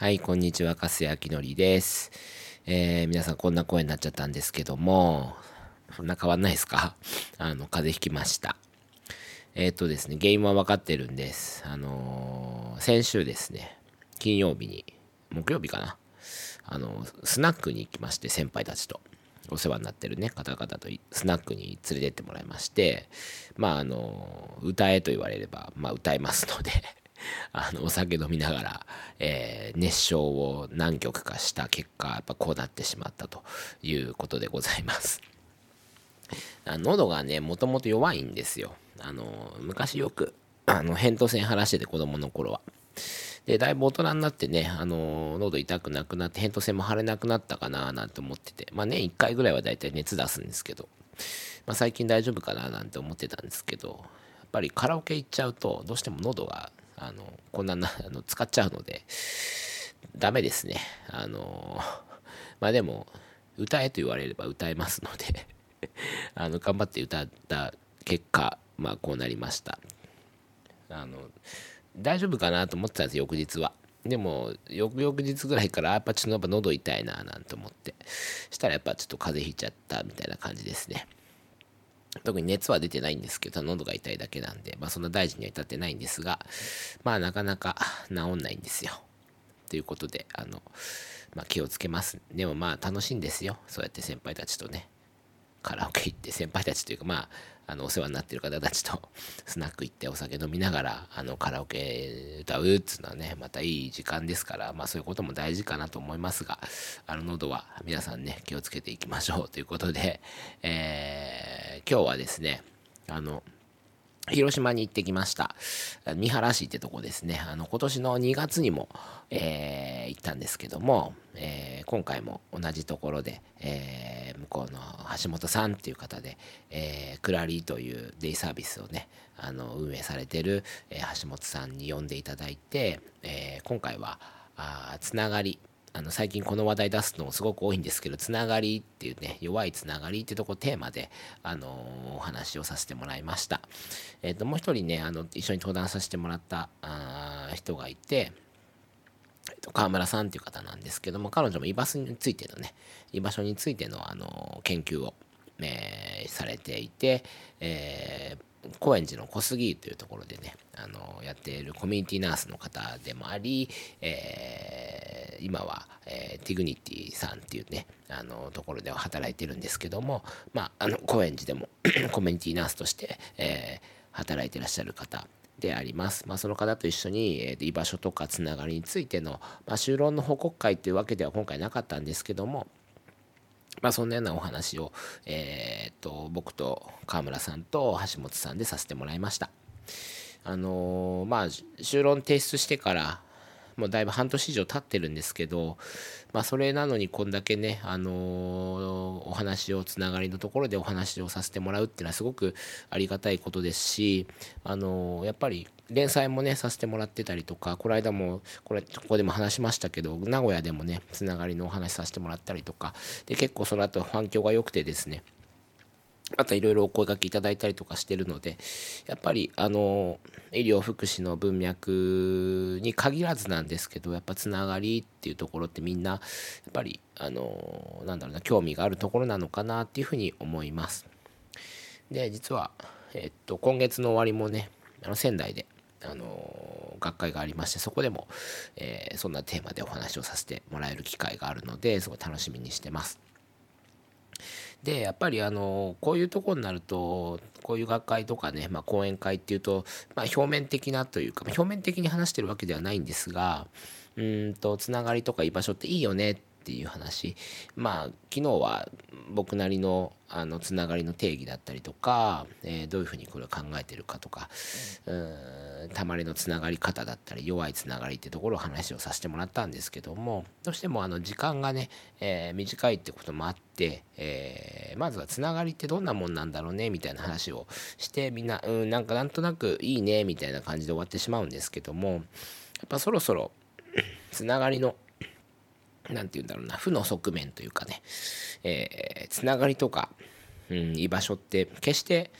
はい、こんにちは、粕谷明則です。えー、皆さんこんな声になっちゃったんですけども、そんな変わんないですか？あの、風邪ひきました。えっ、ー、とですね、原因は分かってるんです。あのー、先週ですね、金曜日に、木曜日かな、あの、スナックに行きまして、先輩たちと。お世話になってるね、方々とスナックに連れてってもらいまして、まあ、あの、歌えと言われれば、まあ、歌いますのであのお酒飲みながら、えー、熱唱を何曲かした結果やっぱこうなってしまったということでございます。喉がねもともと弱いんですよ。あの昔よくあの扁桃腺腫らしてて子供の頃は。でだいぶ大人になってねあの喉痛くなくなって扁桃腺も腫れなくなったかななんて思っててまあ年1回ぐらいはだいたい熱出すんですけど、まあ、最近大丈夫かななんて思ってたんですけどやっぱりカラオケ行っちゃうとどうしても喉があのこんなな あの使っちゃうのでダメですね。あの まあでも歌えと言われれば歌えますので あの頑張って歌った結果まあこうなりました。あの大丈夫かなと思ってたんです翌日は。でも翌々日ぐらいからやっぱちょっと喉痛いななんて思って。したらやっぱちょっと風邪ひいちゃったみたいな感じですね。特に熱は出てないんですけど、喉が痛いだけなんで、まあそんな大事には至ってないんですが、まあなかなか治んないんですよ。ということで、あの、まあ気をつけます。でもまあ楽しいんですよ。そうやって先輩たちとね、カラオケ行って先輩たちというかまああのお世話になってる方たちと スナック行ってお酒飲みながらあのカラオケ歌うっつうのはねまたいい時間ですからまあそういうことも大事かなと思いますがあの喉は皆さんね気をつけていきましょうということで、えー、今日はですねあの広島に行ってきました。三原市ってとこですね。あの、今年の2月にも、えー、行ったんですけども、えー、今回も同じところで、えー、向こうの橋本さんっていう方で、え、クラリーというデイサービスをね、あの、運営されてる、え橋本さんに呼んでいただいて、え今回は、あつながり、あの最近この話題出すのもすごく多いんですけどつながりっていうね弱いつながりっていうとこテーマで、あの、お話をさせてもらいました、えーと、もう一人ねあの一緒に登壇させてもらったあ人がいて川村さんっていう方なんですけども彼女も居場所についてのね居場所についての、あの研究を、えー、されていて、えー高円寺の小杉というところでねあのやっているコミュニティナースの方でもあり、えー、今は、えー、ティグニティさんっていうねあのところでは働いてるんですけども、まあ、あの高円寺でも コミュニティナースとして、えー、働いてらっしゃる方であります。まあ、その方と一緒に、えー、居場所とかつながりについての、まあ、就労の報告会というわけでは今回なかったんですけども、まあ、そんなようなお話を、えー、っと僕と川村さんと橋本さんでさせてもらいました。あのー、まあ就論提出してからもうだいぶ半年以上経ってるんですけど、まあ、それなのにこんだけね、あの、お話をつながりのところでお話をさせてもらうっていうのはすごくありがたいことですし、あの、やっぱり連載もねさせてもらってたりとかこの間もこれここでも話しましたけど名古屋でもねつながりのお話させてもらったりとかで結構その後反響が良くてですねまたいろいろお声がけいただいたりとかしてるのでやっぱりあの医療福祉の文脈に限らずなんですけどやっぱつながりっていうところってみんなやっぱりあのなんだろうな興味があるところなのかなっていうふうに思います。で実は、えっと、今月の終わりもねあの仙台であの学会がありましてそこでも、えー、そんなテーマでお話をさせてもらえる機会があるのですごい楽しみにしてます。でやっぱりあのこういうとこになるとこういう学会とかね、まあ、講演会っていうと、まあ、表面的なというか、表面的に話してるわけではないんですがうんとつながりとか居場所っていいよねっていう話。まあ昨日は僕なりのあのつながりの定義だったりとか、えー、どういうふうにこれを考えてるかとか、うん。たまりのつながり方だったり弱いつながりってところを話をさせてもらったんですけどもどうしてもあの時間がね、えー、短いってこともあって、えー、まずはつながりってどんなもんなんだろうねみたいな話をしてみんなうんなんかなんとなくいいねみたいな感じで終わってしまうんですけどもやっぱそろそろつながりの何て言うんだろうな負の側面というかね、えー、つながりとか、うん、居場所って決して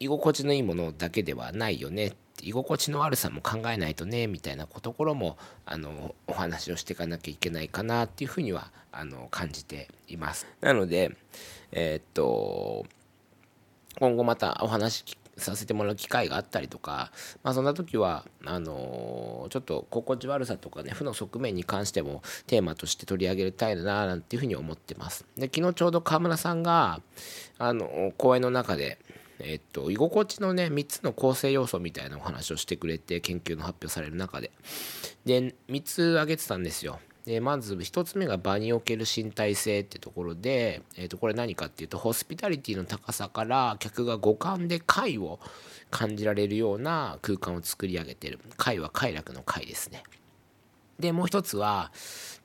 居心地のいいものだけではないよね居心地の悪さも考えないとねみたいなところもあのお話をしていかなきゃいけないかなっていうふうにはあの感じています。なのでえー、っと今後またお話させてもらう機会があったりとか、まあ、そんな時はあの、ちょっと心地悪さとかね負の側面に関してもテーマとして取り上げたいななんていうふうに思ってます。で昨日ちょうど川村さんがあの講演の中でえっと、居心地のね3つの構成要素みたいなお話をしてくれて研究の発表される中で。で3つ挙げてたんですよ。でまず1つ目が場における身体性ってところで、えー、とこれ何かっていうとホスピタリティの高さから客が五感で快を感じられるような空間を作り上げてる。快は快楽の快ですね。でもう一つは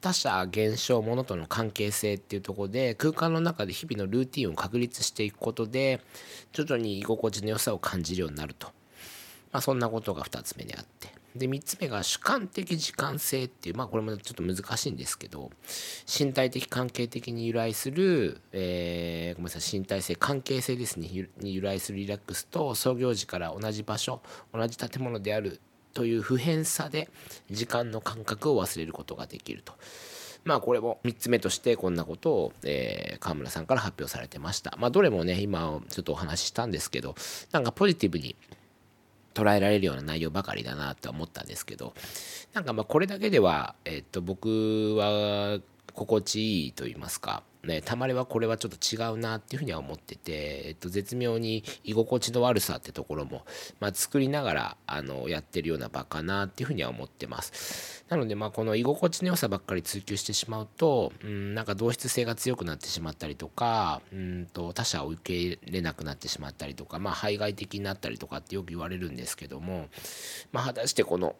他者現象ものとの関係性っていうとこで空間の中で日々のルーティンを確立していくことで徐々に居心地の良さを感じるようになると、まあ、そんなことが2つ目であって。で3つ目が主観的時間性っていうまあこれもちょっと難しいんですけど身体的関係的に由来する、えー、ごめんなさい身体性関係性ですねに由来するリラックスと創業時から同じ場所同じ建物であるという普遍さで時間の感覚を忘れることができると。まあこれも3つ目としてこんなことを、えー、川村さんから発表されてました。まあどれもね今ちょっとお話ししたんですけどなんかポジティブに捉えられるような内容ばかりだなと思ったんですけどなんかまあこれだけでは、えっと、僕は心地いいと言いますか、ね、たまりはこれはちょっと違うなっていうふうには思ってて、えっと、絶妙に居心地の悪さってところも、まあ、作りながらあのやってるような場かなっていうふうには思ってます。なのでまあこの居心地の良さばっかり追求してしまうと、うん、なんか同質性が強くなってしまったりとかうんと他者を受け入れなくなってしまったりとか、まあ、排外的になったりとかってよく言われるんですけども、まあ、果たしてこの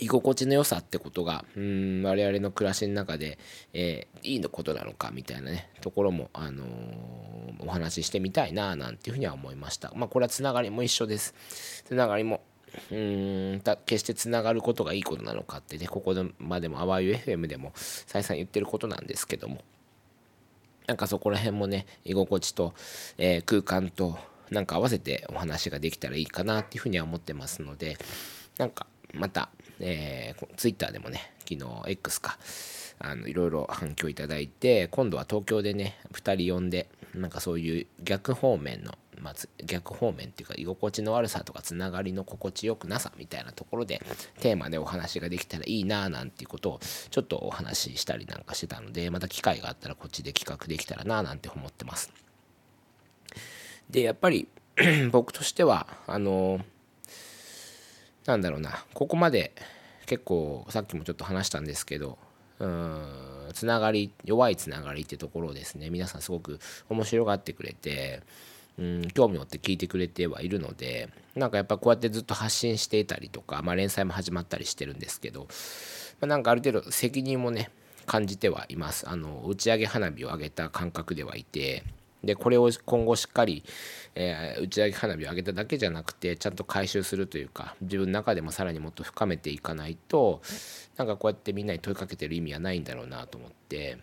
居心地の良さってことがうん我々の暮らしの中で、えー、いいのことなのかみたいなねところも、あのー、お話ししてみたいななんていうふうには思いました。まあこれはつながりも一緒です。つながりもうん決してつながることがいいことなのかってねここまでもあわゆ FM でも再三言ってることなんですけども。なんかそこら辺もね居心地と、えー、空間となんか合わせてお話ができたらいいかなっていうふうには思ってますのでなんかまたえー、ツイッターでもね、昨日 X か、あのいろいろ反響いただいて、今度は東京でね、2人呼んで、なんかそういう逆方面の、まあ、逆方面っていうか居心地の悪さとかつながりの心地よくなさみたいなところでテーマでお話ができたらいいななんていうことをちょっとお話ししたりなんかしてたのでまた機会があったらこっちで企画できたらななんて思ってます。でやっぱり 僕としてはあのなんだろうな。ここまで結構さっきもちょっと話したんですけどうんつながり弱いつながりってところをですね。皆さんすごく面白がってくれてうん興味を持って聞いてくれてはいるのでなんかやっぱこうやってずっと発信していたりとか、まあ、連載も始まったりしてるんですけど、まあ、なんかある程度責任もね感じてはいます。あの打ち上げ花火を上げた感覚ではいてでこれを今後しっかり、えー、打ち上げ花火を上げただけじゃなくてちゃんと回収するというか自分の中でもさらにもっと深めていかないとなんかこうやってみんなに問いかけてる意味はないんだろうなと思って、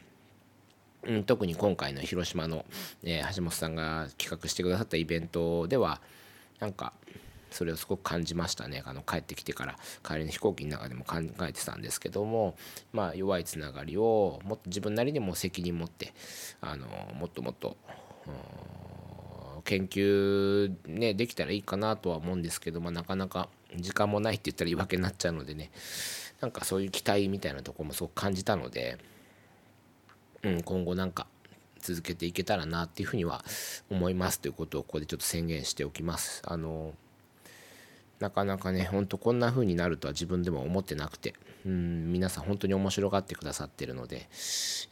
うん、特に今回の広島の、えー、橋本さんが企画してくださったイベントではなんかそれをすごく感じましたね。あの帰ってきてから帰りの飛行機の中でも考えてたんですけどもまあ弱いつながりをもっと自分なりにも責任持ってあのもっともっと研究ねできたらいいかなとは思うんですけど、まあ、なかなか時間もないって言ったら言い訳になっちゃうのでねなんかそういう期待みたいなとこもすごく感じたので、うん、今後なんか続けていけたらなっていうふうには思いますということをここでちょっと宣言しておきます。あのなかなかねほんとこんな風になるとは自分でも思ってなくてうん皆さん本当に面白がってくださってるのでや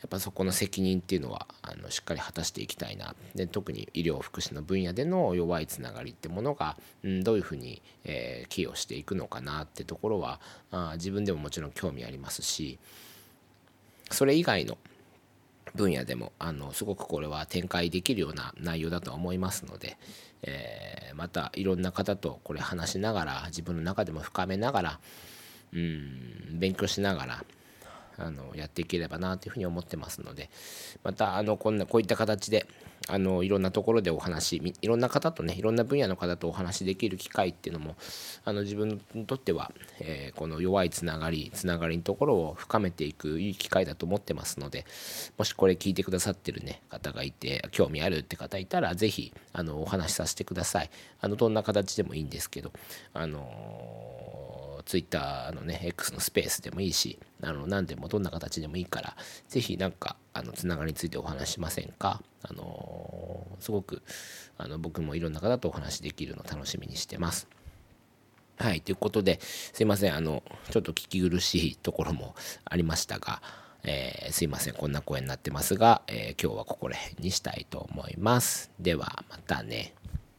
っぱそこの責任っていうのはあのしっかり果たしていきたいな。で特に医療福祉の分野での弱いつながりってものが、うん、どういうふうに、えー、寄与していくのかなってところはあ自分でももちろん興味ありますしそれ以外の分野でもあのすごくこれは展開できるような内容だとは思いますので、え、またいろんな方とこれ話しながら自分の中でも深めながらうん勉強しながらあのやっていければなというふうに思ってますのでまたあのこんなこういった形であのいろんなところでお話いろんな方とねいろんな分野の方とお話しできる機会っていうのもあの自分にとっては、えー、この弱いつながりつながりのところを深めていくいい機会だと思ってますのでもしこれ聞いてくださってるね方がいて興味あるって方いたら是非あのお話しさせてください。あのどんな形でもいいんですけどあのツイッターのね X のスペースでもいいしあの何でもどんな形でもいいから是非何かあのつながりについてお話しませんか？あのすごくあの僕もいろんな方とお話できるの楽しみにしてます。はい、ということで、すいません、あの、ちょっと聞き苦しいところもありましたが、えー、すいません、こんな声になってますが、えー、今日はここら辺にしたいと思います。では、またね。